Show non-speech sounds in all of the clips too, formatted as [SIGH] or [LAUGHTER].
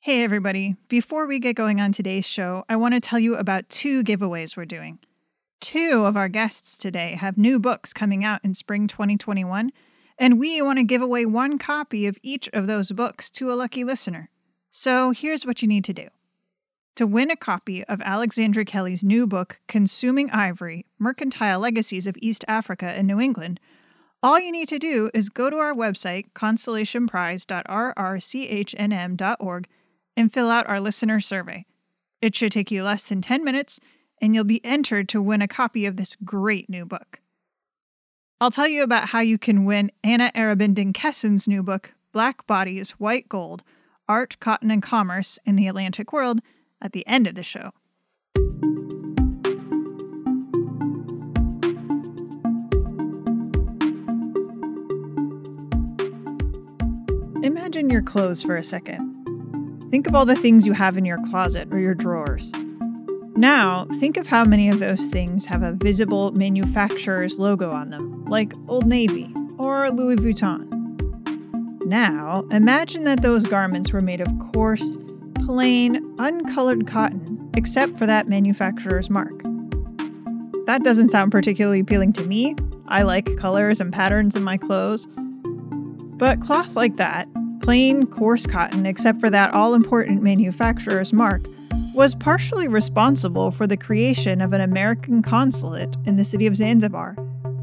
Hey, everybody. Before we get going on today's show, I want to tell you about two giveaways we're doing. Two of our guests today have new books coming out in spring 2021, and we want to give away one copy of each of those books to a lucky listener. So here's what you need to do. To win a copy of Alexandra Kelly's new book, Consuming Ivory Mercantile Legacies of East Africa and New England, all you need to do is go to our website, consolationprize.rrchnm.org, and fill out our listener survey. It should take you less than 10 minutes, and you'll be entered to win a copy of this great new book. I'll tell you about how you can win Anna Arabindan-Kesson's new book, Black Bodies, White Gold Art, Cotton, and Commerce in the Atlantic World at the end of the show. Imagine your clothes for a second. Think of all the things you have in your closet or your drawers. Now, think of how many of those things have a visible manufacturer's logo on them, like Old Navy or Louis Vuitton. Now, imagine that those garments were made of coarse, plain, uncolored cotton, except for that manufacturer's mark. That doesn't sound particularly appealing to me. I like colors and patterns in my clothes. But cloth like that, plain, coarse cotton, except for that all important manufacturer's mark, was partially responsible for the creation of an American consulate in the city of Zanzibar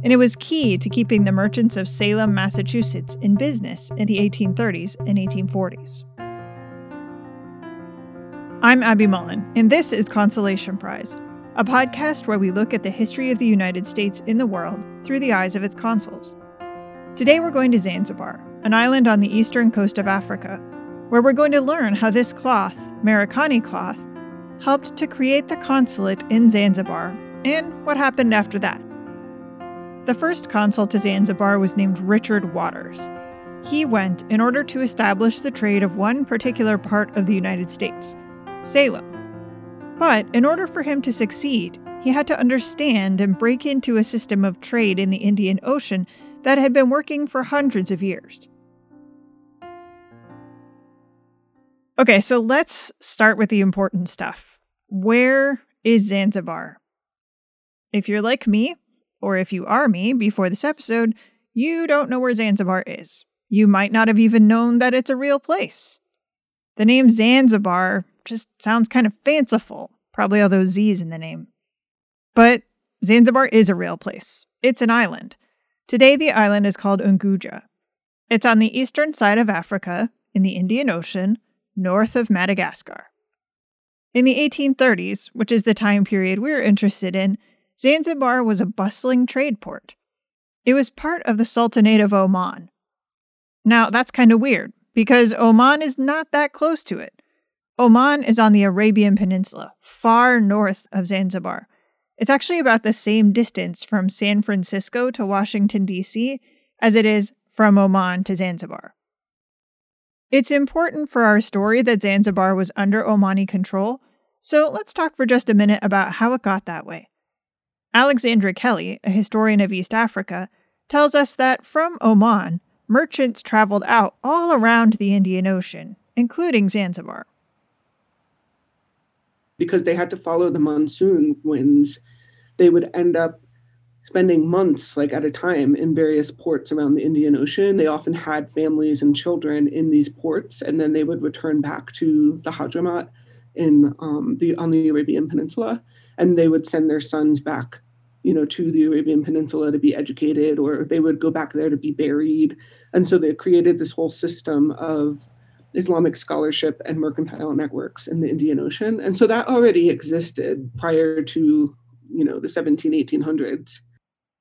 and it was key to keeping the merchants of Salem, Massachusetts in business in the 1830s and 1840s. I'm Abby Mullen, and this is Consolation Prize, a podcast where we look at the history of the United States in the world through the eyes of its consuls. Today we're going to Zanzibar, an island on the eastern coast of Africa, where we're going to learn how this cloth, Merikani cloth, helped to create the consulate in Zanzibar and what happened after that. The first consul to Zanzibar was named Richard Waters. He went in order to establish the trade of one particular part of the United States, Salem. But in order for him to succeed, he had to understand and break into a system of trade in the Indian Ocean that had been working for hundreds of years. Okay, so let's start with the important stuff. Where is Zanzibar? If you're like me, or if you are me before this episode, you don't know where Zanzibar is. You might not have even known that it's a real place. The name Zanzibar just sounds kind of fanciful, probably all those Z's in the name. But Zanzibar is a real place. It's an island. Today, the island is called Unguja. It's on the eastern side of Africa, in the Indian Ocean, north of Madagascar. In the 1830s, which is the time period we're interested in, Zanzibar was a bustling trade port. It was part of the Sultanate of Oman. Now, that's kind of weird, because Oman is not that close to it. Oman is on the Arabian Peninsula, far north of Zanzibar. It's actually about the same distance from San Francisco to Washington, D.C., as it is from Oman to Zanzibar. It's important for our story that Zanzibar was under Omani control, so let's talk for just a minute about how it got that way. Alexandra Kelly, a historian of East Africa, tells us that from Oman, merchants traveled out all around the Indian Ocean, including Zanzibar. Because they had to follow the monsoon winds, they would end up spending months like at a time in various ports around the Indian Ocean. They often had families and children in these ports, and then they would return back to the Hadramaut in um, the on the Arabian Peninsula, and they would send their sons back you know, to the Arabian Peninsula to be educated, or they would go back there to be buried. And so they created this whole system of Islamic scholarship and mercantile networks in the Indian Ocean. And so that already existed prior to, you know, the 17, 1800s.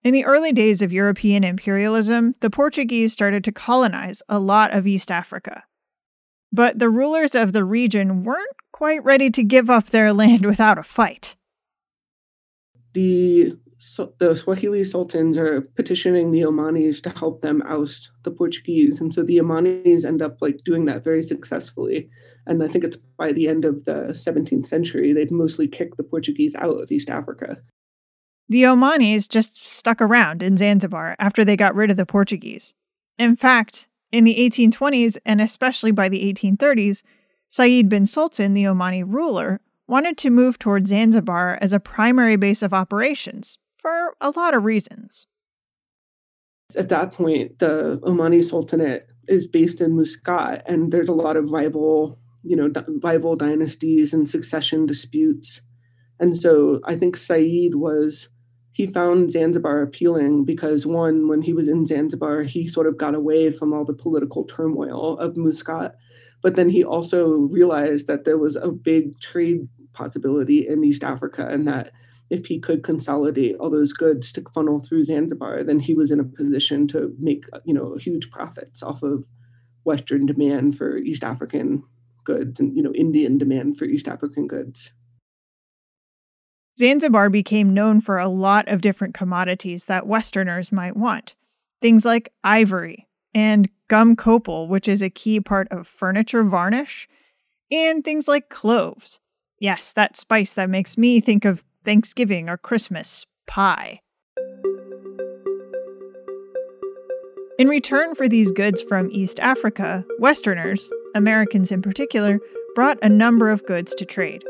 In the early days of European imperialism, the Portuguese started to colonize a lot of East Africa. But the rulers of the region weren't quite ready to give up their land without a fight. The so the Swahili sultans are petitioning the Omanis to help them oust the Portuguese. And so the Omanis end up like doing that very successfully. And I think it's by the end of the 17th century, they'd mostly kicked the Portuguese out of East Africa. The Omanis just stuck around in Zanzibar after they got rid of the Portuguese. In fact, in the 1820s and especially by the 1830s, Said bin Sultan, the Omani ruler, wanted to move toward Zanzibar as a primary base of operations for a lot of reasons. At that point, the Omani Sultanate is based in Muscat, and there's a lot of rival, you know, rival dynasties and succession disputes. And so I think Said was he found Zanzibar appealing because one, when he was in Zanzibar, he sort of got away from all the political turmoil of Muscat. But then he also realized that there was a big trade possibility in East Africa and that if he could consolidate all those goods to funnel through Zanzibar, then he was in a position to make you know huge profits off of Western demand for East African goods and you know Indian demand for East African goods. Zanzibar became known for a lot of different commodities that Westerners might want. Things like ivory and gum copal, which is a key part of furniture varnish, and things like cloves. Yes, that spice that makes me think of Thanksgiving or Christmas pie. In return for these goods from East Africa, Westerners, Americans in particular, brought a number of goods to trade.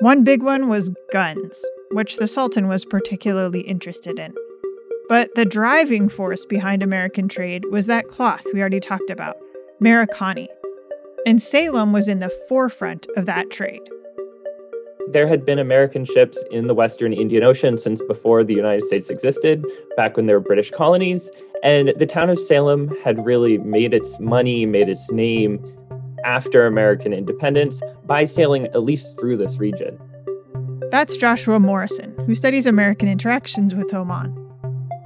One big one was guns, which the Sultan was particularly interested in. But the driving force behind American trade was that cloth we already talked about, Merikani. And Salem was in the forefront of that trade. There had been American ships in the Western Indian Ocean since before the United States existed, back when there were British colonies. And the town of Salem had really made its money, made its name after American independence by sailing at least through this region. That's Joshua Morrison, who studies American interactions with Oman.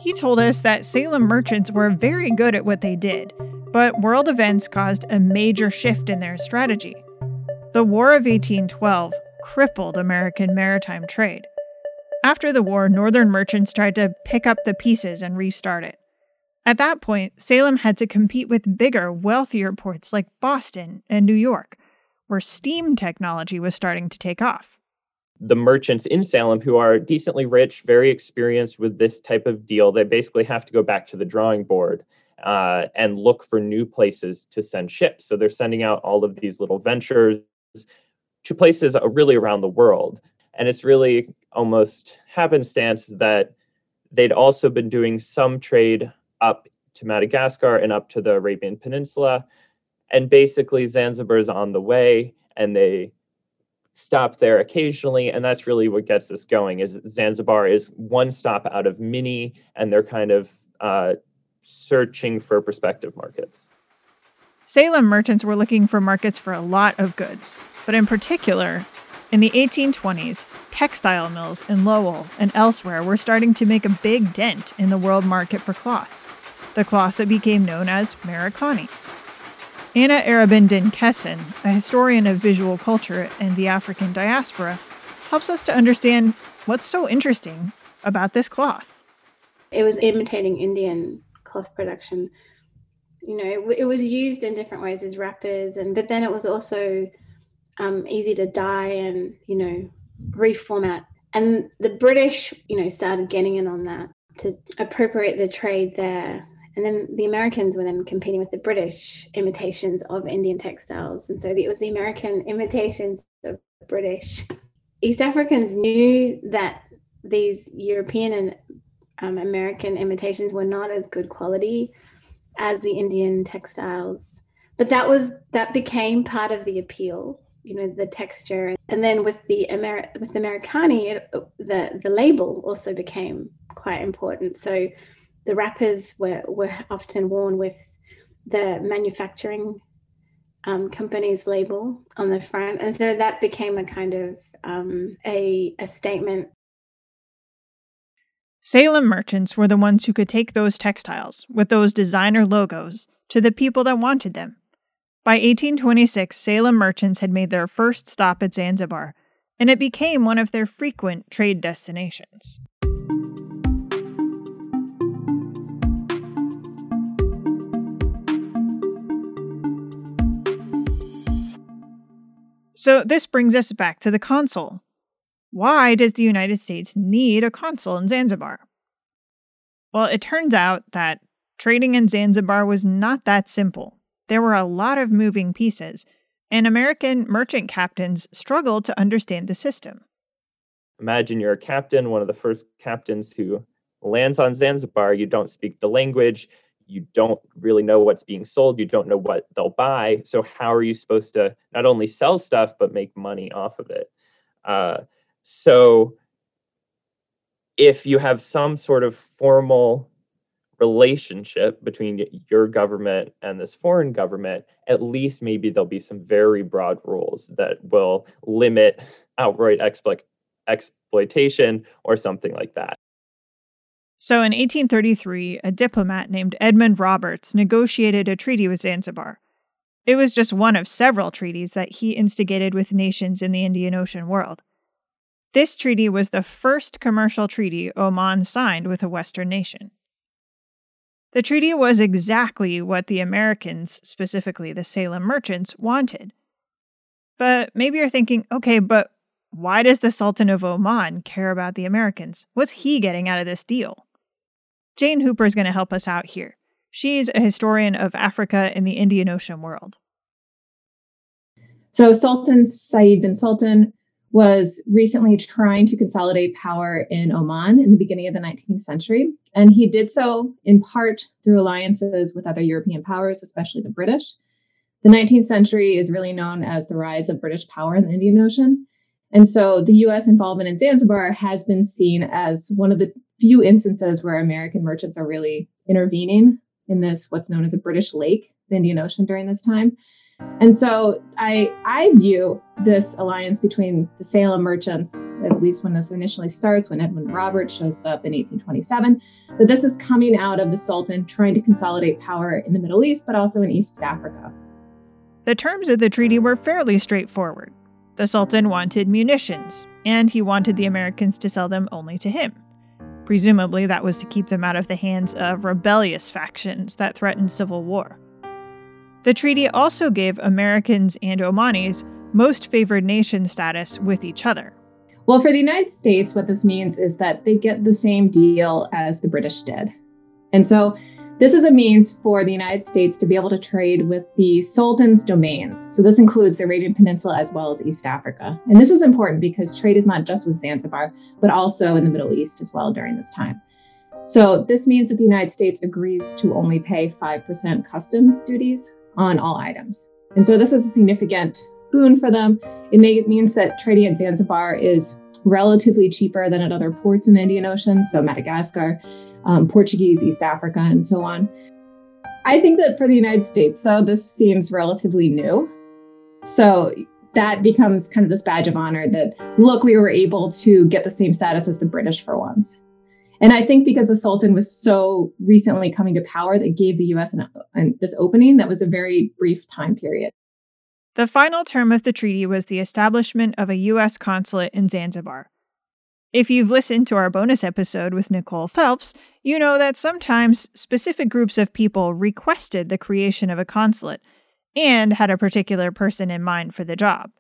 He told us that Salem merchants were very good at what they did, but world events caused a major shift in their strategy. The War of 1812 crippled American maritime trade. After the war, northern merchants tried to pick up the pieces and restart it. At that point, Salem had to compete with bigger, wealthier ports like Boston and New York, where steam technology was starting to take off. The merchants in Salem, who are decently rich, very experienced with this type of deal, they basically have to go back to the drawing board uh, and look for new places to send ships. So they're sending out all of these little ventures to places really around the world. And it's really almost happenstance that they'd also been doing some trade up to Madagascar and up to the Arabian Peninsula. And basically, Zanzibar is on the way, and they stop there occasionally. And that's really what gets us going. Is Zanzibar is one stop out of many, and they're kind of uh, searching for prospective markets. Salem merchants were looking for markets for a lot of goods, but in particular, in the 1820s, textile mills in Lowell and elsewhere were starting to make a big dent in the world market for cloth the cloth that became known as Merikani. Anna Arabindan-Kesson, a historian of visual culture and the African diaspora, helps us to understand what's so interesting about this cloth. It was imitating Indian cloth production. You know, it, it was used in different ways as wrappers, and but then it was also um, easy to dye and you know reformat. And the British, you know, started getting in on that to appropriate the trade there and then the Americans were then competing with the British imitations of Indian textiles. And so it was the American imitations of British. East Africans knew that these European and um, American imitations were not as good quality as the Indian textiles. But that was that became part of the appeal, you know, the texture. And then with the Amer- with the Merikani, it, the the label also became quite important. So the wrappers were, were often worn with the manufacturing um, company's label on the front. And so that became a kind of um, a, a statement. Salem merchants were the ones who could take those textiles with those designer logos to the people that wanted them. By 1826, Salem merchants had made their first stop at Zanzibar, and it became one of their frequent trade destinations. So this brings us back to the consul. Why does the United States need a consul in Zanzibar? Well, it turns out that trading in Zanzibar was not that simple. There were a lot of moving pieces, and American merchant captains struggled to understand the system. Imagine you're a captain, one of the first captains who lands on Zanzibar. You don't speak the language. You don't really know what's being sold. You don't know what they'll buy. So, how are you supposed to not only sell stuff, but make money off of it? Uh, so, if you have some sort of formal relationship between your government and this foreign government, at least maybe there'll be some very broad rules that will limit outright exploit- exploitation or something like that. So in 1833, a diplomat named Edmund Roberts negotiated a treaty with Zanzibar. It was just one of several treaties that he instigated with nations in the Indian Ocean world. This treaty was the first commercial treaty Oman signed with a Western nation. The treaty was exactly what the Americans, specifically the Salem merchants, wanted. But maybe you're thinking, okay, but why does the Sultan of Oman care about the Americans? What's he getting out of this deal? Jane Hooper is going to help us out here. She's a historian of Africa and the Indian Ocean world. So, Sultan Said bin Sultan was recently trying to consolidate power in Oman in the beginning of the 19th century. And he did so in part through alliances with other European powers, especially the British. The 19th century is really known as the rise of British power in the Indian Ocean. And so the US involvement in Zanzibar has been seen as one of the few instances where American merchants are really intervening in this, what's known as a British lake, the Indian Ocean during this time. And so I I view this alliance between the Salem merchants, at least when this initially starts, when Edmund Roberts shows up in 1827, that this is coming out of the Sultan trying to consolidate power in the Middle East, but also in East Africa. The terms of the treaty were fairly straightforward. The Sultan wanted munitions, and he wanted the Americans to sell them only to him. Presumably, that was to keep them out of the hands of rebellious factions that threatened civil war. The treaty also gave Americans and Omanis most favored nation status with each other. Well, for the United States, what this means is that they get the same deal as the British did. And so this is a means for the United States to be able to trade with the Sultan's domains. So this includes the Arabian Peninsula as well as East Africa. And this is important because trade is not just with Zanzibar, but also in the Middle East as well during this time. So this means that the United States agrees to only pay 5% customs duties on all items. And so this is a significant boon for them. It, may, it means that trading at Zanzibar is relatively cheaper than at other ports in the Indian Ocean, so Madagascar, um, Portuguese, East Africa, and so on. I think that for the United States, though, this seems relatively new. So that becomes kind of this badge of honor that, look, we were able to get the same status as the British for once. And I think because the Sultan was so recently coming to power that gave the US an, an, this opening that was a very brief time period. The final term of the treaty was the establishment of a U.S. consulate in Zanzibar. If you've listened to our bonus episode with Nicole Phelps, you know that sometimes specific groups of people requested the creation of a consulate and had a particular person in mind for the job.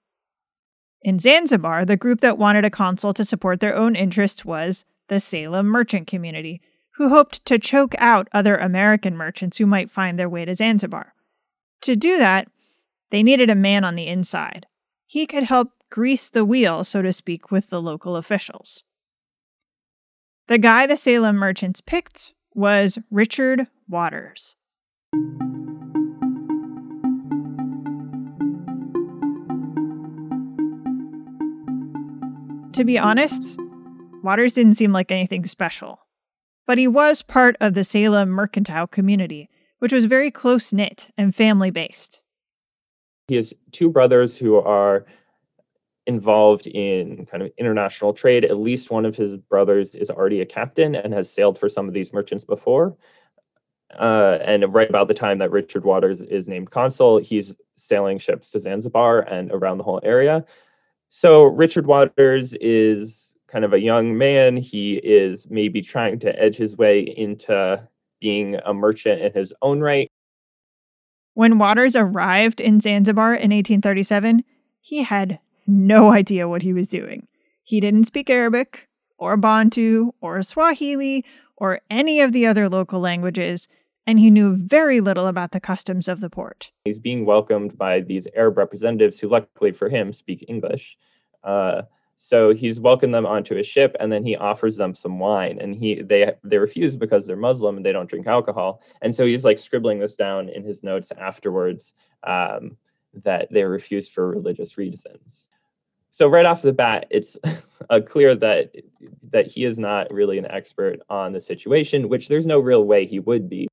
In Zanzibar, the group that wanted a consul to support their own interests was the Salem merchant community, who hoped to choke out other American merchants who might find their way to Zanzibar. To do that, they needed a man on the inside. He could help grease the wheel, so to speak, with the local officials. The guy the Salem merchants picked was Richard Waters. To be honest, Waters didn't seem like anything special. But he was part of the Salem mercantile community, which was very close knit and family based. He has two brothers who are involved in kind of international trade. At least one of his brothers is already a captain and has sailed for some of these merchants before. Uh, and right about the time that Richard Waters is named consul, he's sailing ships to Zanzibar and around the whole area. So Richard Waters is kind of a young man. He is maybe trying to edge his way into being a merchant in his own right. When Waters arrived in Zanzibar in 1837, he had no idea what he was doing. He didn't speak Arabic, or Bantu, or Swahili, or any of the other local languages, and he knew very little about the customs of the port. He's being welcomed by these Arab representatives who, luckily for him, speak English. Uh, so he's welcomed them onto his ship, and then he offers them some wine, and he they they refuse because they're Muslim and they don't drink alcohol. And so he's like scribbling this down in his notes afterwards um, that they refused for religious reasons. So right off the bat, it's [LAUGHS] uh, clear that that he is not really an expert on the situation, which there's no real way he would be.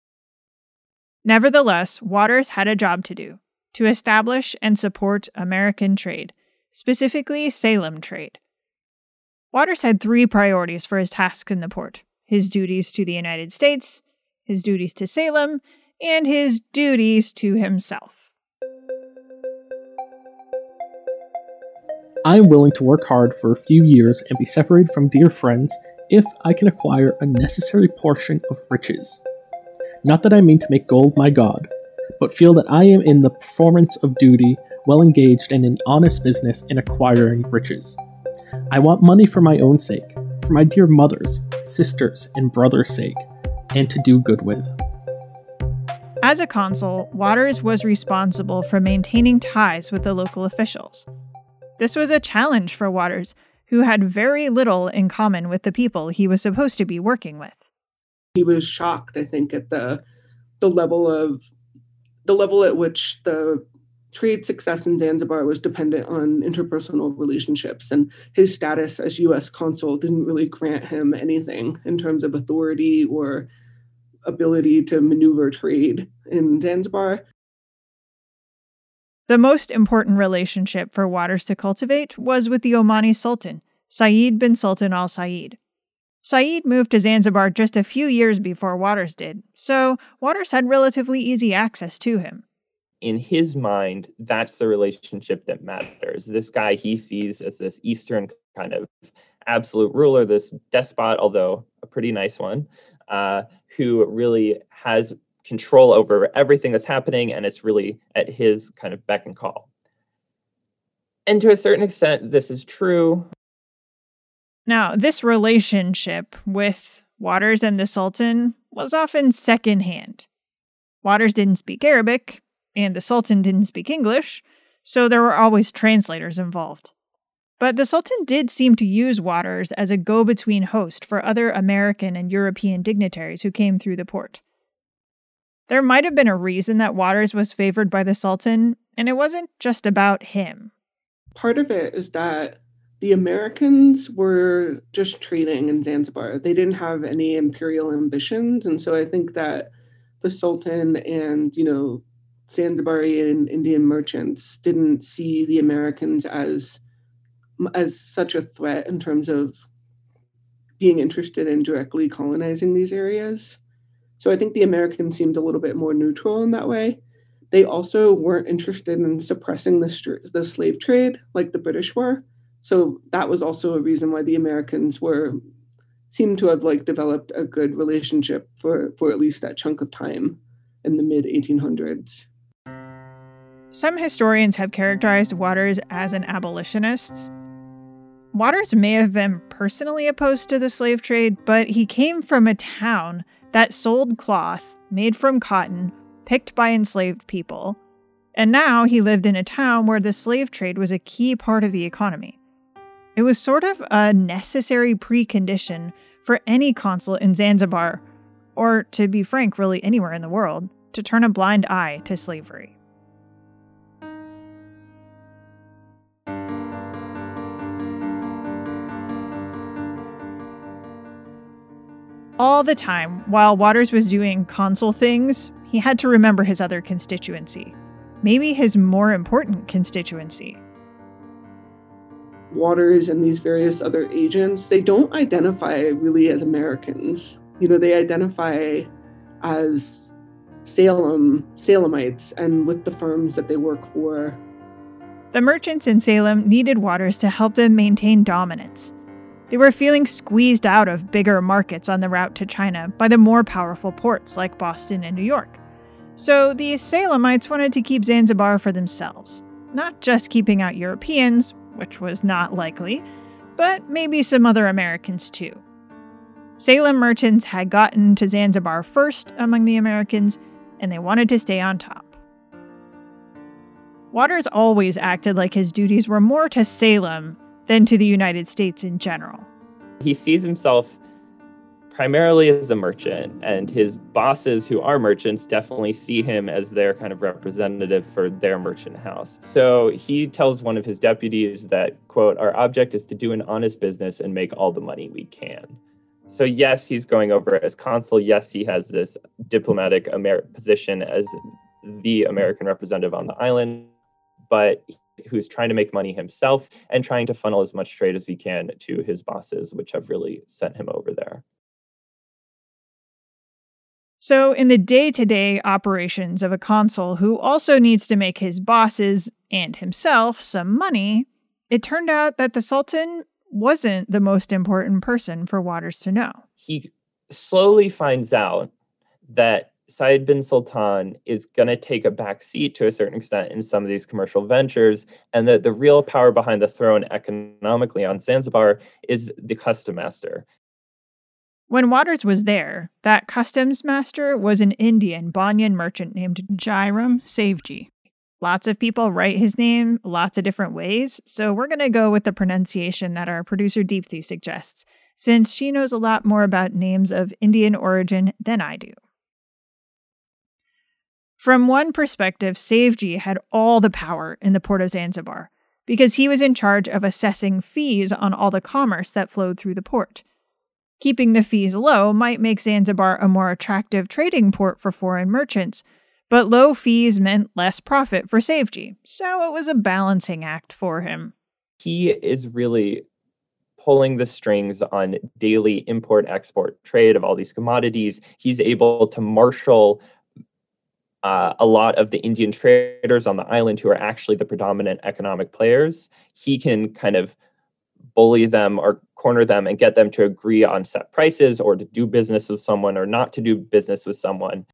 Nevertheless, Waters had a job to do to establish and support American trade specifically Salem trade. Waters had three priorities for his tasks in the port his duties to the United States, his duties to Salem, and his duties to himself. I am willing to work hard for a few years and be separated from dear friends if I can acquire a necessary portion of riches. Not that I mean to make gold my god, but feel that I am in the performance of duty well engaged in an honest business in acquiring riches. I want money for my own sake, for my dear mother's, sisters, and brother's sake, and to do good with. As a consul, Waters was responsible for maintaining ties with the local officials. This was a challenge for Waters, who had very little in common with the people he was supposed to be working with. He was shocked, I think, at the the level of the level at which the trade success in Zanzibar was dependent on interpersonal relationships, and his status as U.S. consul didn't really grant him anything in terms of authority or ability to maneuver trade in Zanzibar. The most important relationship for Waters to cultivate was with the Omani Sultan, Said bin Sultan al Said. Said moved to Zanzibar just a few years before Waters did, so Waters had relatively easy access to him in his mind, that's the relationship that matters. This guy he sees as this Eastern kind of absolute ruler, this despot, although a pretty nice one, uh, who really has control over everything that's happening, and it's really at his kind of beck and call. And to a certain extent, this is true. Now, this relationship with Waters and the Sultan was often secondhand. Waters didn't speak Arabic, and the Sultan didn't speak English, so there were always translators involved. But the Sultan did seem to use Waters as a go between host for other American and European dignitaries who came through the port. There might have been a reason that Waters was favored by the Sultan, and it wasn't just about him. Part of it is that the Americans were just trading in Zanzibar. They didn't have any imperial ambitions. And so I think that the Sultan and, you know, Zanzibari Indian merchants didn't see the Americans as as such a threat in terms of being interested in directly colonizing these areas. So I think the Americans seemed a little bit more neutral in that way. They also weren't interested in suppressing the, the slave trade like the British were. So that was also a reason why the Americans were seemed to have like developed a good relationship for for at least that chunk of time in the mid 1800s. Some historians have characterized Waters as an abolitionist. Waters may have been personally opposed to the slave trade, but he came from a town that sold cloth made from cotton picked by enslaved people. And now he lived in a town where the slave trade was a key part of the economy. It was sort of a necessary precondition for any consul in Zanzibar, or to be frank, really anywhere in the world, to turn a blind eye to slavery. All the time while Waters was doing consul things, he had to remember his other constituency, maybe his more important constituency. Waters and these various other agents, they don't identify really as Americans. You know, they identify as Salem, Salemites, and with the firms that they work for. The merchants in Salem needed Waters to help them maintain dominance, they were feeling squeezed out of bigger markets on the route to China by the more powerful ports like Boston and New York. So the Salemites wanted to keep Zanzibar for themselves, not just keeping out Europeans, which was not likely, but maybe some other Americans too. Salem merchants had gotten to Zanzibar first among the Americans, and they wanted to stay on top. Waters always acted like his duties were more to Salem than to the United States in general. He sees himself primarily as a merchant, and his bosses, who are merchants, definitely see him as their kind of representative for their merchant house. So he tells one of his deputies that, quote, our object is to do an honest business and make all the money we can. So, yes, he's going over as consul. Yes, he has this diplomatic Amer- position as the American representative on the island, but who's trying to make money himself and trying to funnel as much trade as he can to his bosses, which have really sent him over there. So, in the day to day operations of a consul who also needs to make his bosses and himself some money, it turned out that the Sultan wasn't the most important person for Waters to know. He slowly finds out that Said bin Sultan is going to take a back seat to a certain extent in some of these commercial ventures, and that the real power behind the throne economically on Zanzibar is the custom master. When Waters was there, that customs master was an Indian Banyan merchant named Jairam Savji. Lots of people write his name lots of different ways, so we're going to go with the pronunciation that our producer Deepthi suggests, since she knows a lot more about names of Indian origin than I do. From one perspective, Savji had all the power in the port of Zanzibar because he was in charge of assessing fees on all the commerce that flowed through the port. Keeping the fees low might make Zanzibar a more attractive trading port for foreign merchants, but low fees meant less profit for Savji, so it was a balancing act for him. He is really pulling the strings on daily import export trade of all these commodities. He's able to marshal uh, a lot of the Indian traders on the island who are actually the predominant economic players. He can kind of bully them or corner them and get them to agree on set prices or to do business with someone or not to do business with someone.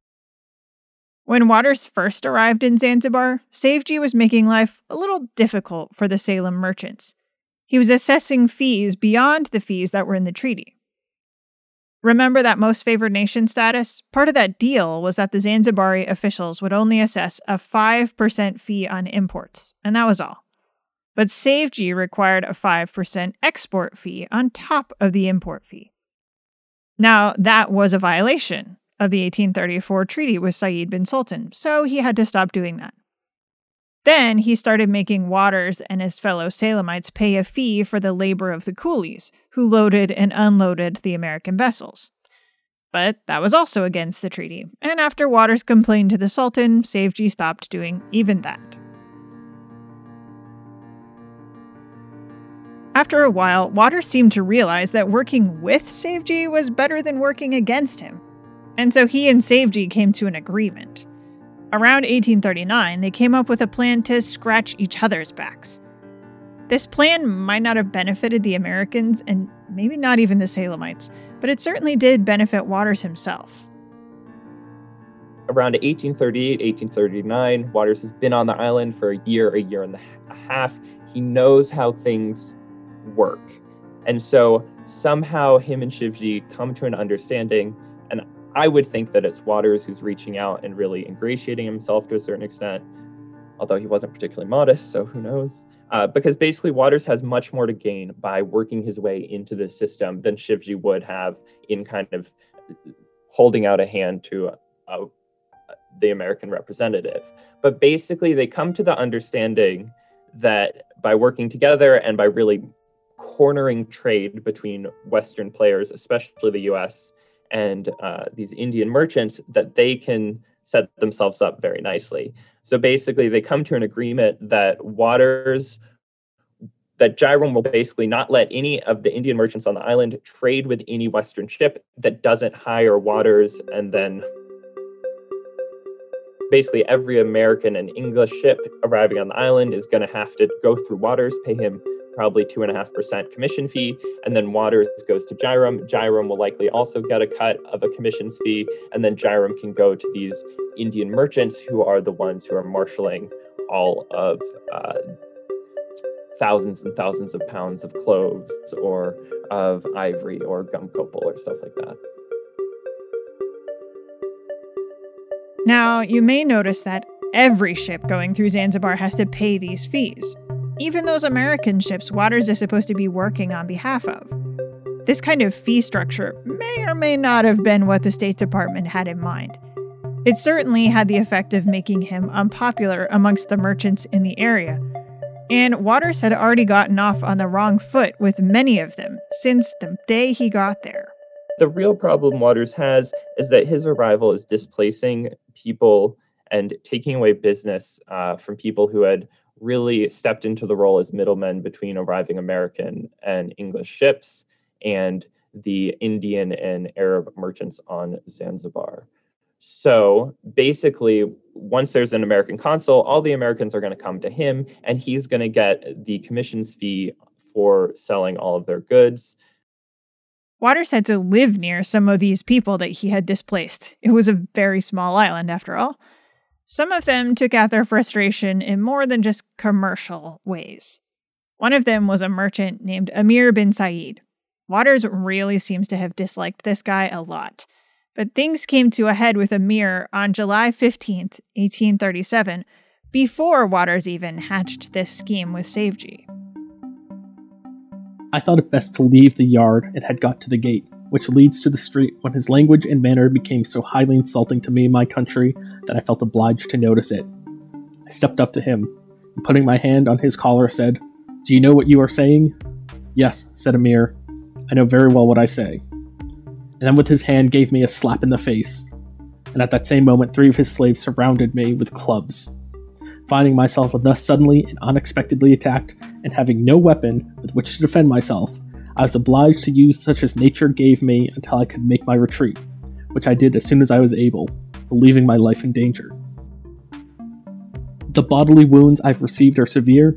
When Waters first arrived in Zanzibar, Savji was making life a little difficult for the Salem merchants. He was assessing fees beyond the fees that were in the treaty. Remember that most favored nation status? Part of that deal was that the Zanzibari officials would only assess a 5% fee on imports, and that was all. But Savji required a 5% export fee on top of the import fee. Now, that was a violation of the 1834 treaty with Said bin Sultan, so he had to stop doing that. Then he started making Waters and his fellow Salemites pay a fee for the labor of the coolies who loaded and unloaded the American vessels. But that was also against the treaty, and after Waters complained to the Sultan, Savji stopped doing even that. After a while, Waters seemed to realize that working with Savji was better than working against him. And so he and Savji came to an agreement. Around 1839, they came up with a plan to scratch each other's backs. This plan might not have benefited the Americans and maybe not even the Salemites, but it certainly did benefit Waters himself. Around 1838, 1839, Waters has been on the island for a year, a year and a half. He knows how things work. And so somehow him and Shivji come to an understanding. I would think that it's Waters who's reaching out and really ingratiating himself to a certain extent, although he wasn't particularly modest, so who knows? Uh, because basically, Waters has much more to gain by working his way into this system than Shivji would have in kind of holding out a hand to uh, the American representative. But basically, they come to the understanding that by working together and by really cornering trade between Western players, especially the US, and uh, these Indian merchants, that they can set themselves up very nicely. So basically, they come to an agreement that Waters, that Jairam will basically not let any of the Indian merchants on the island trade with any Western ship that doesn't hire Waters and then basically every American and English ship arriving on the island is going to have to go through Waters, pay him probably 2.5% commission fee. And then Waters goes to Jairam. Jairam will likely also get a cut of a commissions fee. And then Jairam can go to these Indian merchants who are the ones who are marshaling all of uh, thousands and thousands of pounds of cloves or of ivory or gum copal or stuff like that. Now, you may notice that every ship going through Zanzibar has to pay these fees, even those American ships Waters is supposed to be working on behalf of. This kind of fee structure may or may not have been what the State Department had in mind. It certainly had the effect of making him unpopular amongst the merchants in the area. And Waters had already gotten off on the wrong foot with many of them since the day he got there. The real problem Waters has is that his arrival is displacing people and taking away business uh, from people who had really stepped into the role as middlemen between arriving American and English ships and the Indian and Arab merchants on Zanzibar. So basically, once there's an American consul, all the Americans are going to come to him and he's going to get the commissions fee for selling all of their goods. Waters had to live near some of these people that he had displaced. It was a very small island, after all. Some of them took out their frustration in more than just commercial ways. One of them was a merchant named Amir bin Said. Waters really seems to have disliked this guy a lot. But things came to a head with Amir on July 15th, 1837, before Waters even hatched this scheme with Savji. I thought it best to leave the yard and had got to the gate, which leads to the street, when his language and manner became so highly insulting to me and my country that I felt obliged to notice it. I stepped up to him, and putting my hand on his collar, said, Do you know what you are saying? Yes, said Amir. I know very well what I say. And then with his hand gave me a slap in the face. And at that same moment, three of his slaves surrounded me with clubs. Finding myself thus suddenly and unexpectedly attacked, and having no weapon with which to defend myself, I was obliged to use such as nature gave me until I could make my retreat, which I did as soon as I was able, believing my life in danger. The bodily wounds I've received are severe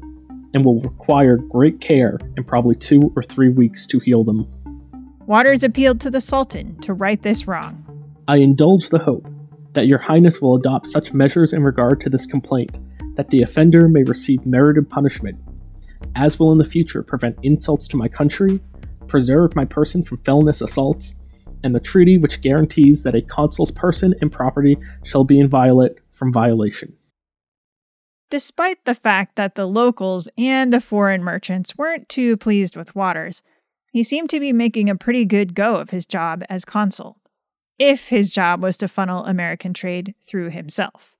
and will require great care and probably two or three weeks to heal them. Waters appealed to the Sultan to right this wrong. I indulge the hope that your highness will adopt such measures in regard to this complaint that the offender may receive merited punishment, as will in the future prevent insults to my country, preserve my person from felonious assaults, and the treaty which guarantees that a consul's person and property shall be inviolate from violation. Despite the fact that the locals and the foreign merchants weren't too pleased with Waters, he seemed to be making a pretty good go of his job as consul, if his job was to funnel American trade through himself.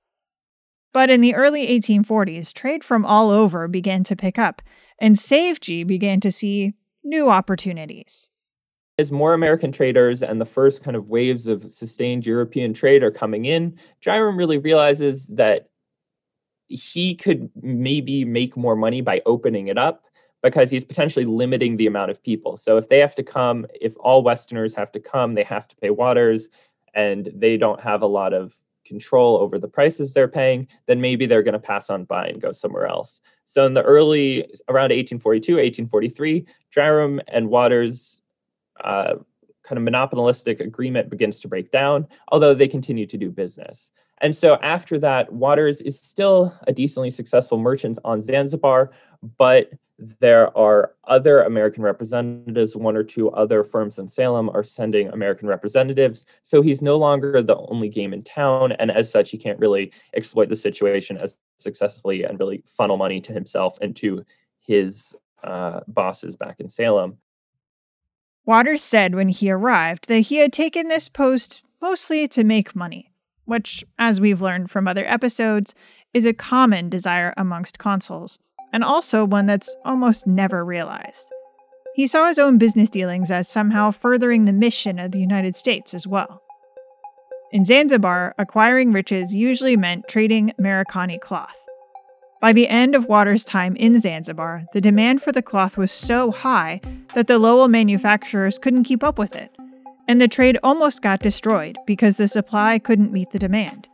But in the early 1840s, trade from all over began to pick up, and Savji began to see new opportunities. As more American traders and the first kind of waves of sustained European trade are coming in, Jairam really realizes that he could maybe make more money by opening it up because he's potentially limiting the amount of people. So if they have to come, if all Westerners have to come, they have to pay waters and they don't have a lot of control over the prices they're paying, then maybe they're going to pass on by and go somewhere else. So in the early, around 1842, 1843, Jairam and Waters uh, kind of monopolistic agreement begins to break down, although they continue to do business. And so after that, Waters is still a decently successful merchant on Zanzibar, but there are other American representatives, one or two other firms in Salem are sending American representatives. So he's no longer the only game in town. And as such, he can't really exploit the situation as successfully and really funnel money to himself and to his uh, bosses back in Salem. Waters said when he arrived that he had taken this post mostly to make money, which, as we've learned from other episodes, is a common desire amongst consuls, and also one that's almost never realized. He saw his own business dealings as somehow furthering the mission of the United States as well. In Zanzibar, acquiring riches usually meant trading Merikani cloth. By the end of Waters' time in Zanzibar, the demand for the cloth was so high that the Lowell manufacturers couldn't keep up with it, and the trade almost got destroyed because the supply couldn't meet the demand.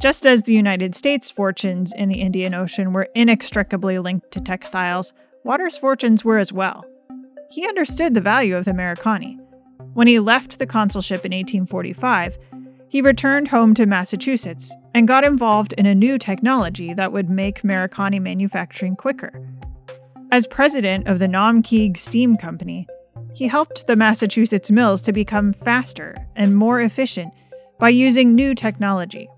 Just as the United States' fortunes in the Indian Ocean were inextricably linked to textiles, Waters' fortunes were as well. He understood the value of the Merikani. When he left the consulship in 1845, he returned home to Massachusetts and got involved in a new technology that would make Merikani manufacturing quicker. As president of the Naumkeag Steam Company, he helped the Massachusetts mills to become faster and more efficient by using new technology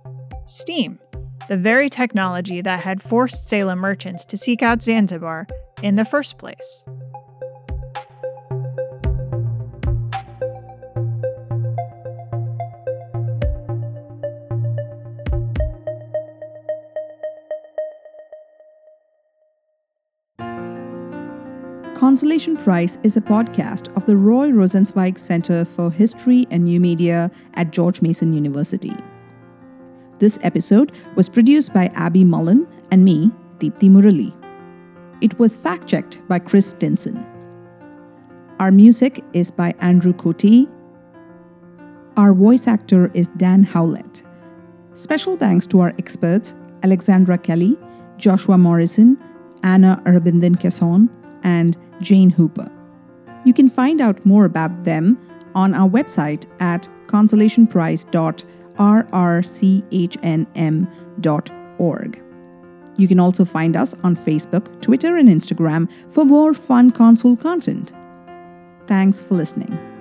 steam, the very technology that had forced Salem merchants to seek out Zanzibar in the first place. Consolation Prize is a podcast of the Roy Rosenzweig Center for History and New Media at George Mason University. This episode was produced by Abby Mullen and me, Deepthi Murali. It was fact checked by Chris Stinson. Our music is by Andrew Cote. Our voice actor is Dan Howlett. Special thanks to our experts Alexandra Kelly, Joshua Morrison, Anna Arabindan-Kesson, and Jane Hooper. You can find out more about them on our website at consolationprize.rrchnm.org. You can also find us on Facebook, Twitter, and Instagram for more fun console content. Thanks for listening.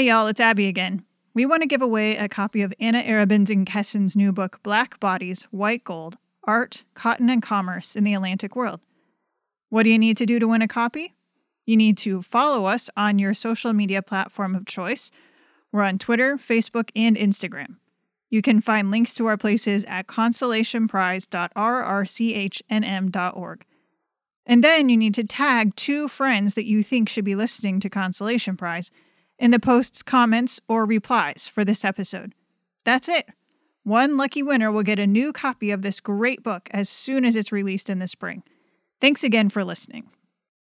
Hey y'all, it's Abby again. We want to give away a copy of Anna Arabindan-Kesson's new book, Black Bodies, White Gold Art, Cotton, and Commerce in the Atlantic World. What do you need to do to win a copy? You need to follow us on your social media platform of choice. We're on Twitter, Facebook, and Instagram. You can find links to our places at consolationprize.rrchnm.org. And then you need to tag two friends that you think should be listening to Consolation Prize in the post's comments or replies for this episode. That's it. One lucky winner will get a new copy of this great book as soon as it's released in the spring. Thanks again for listening.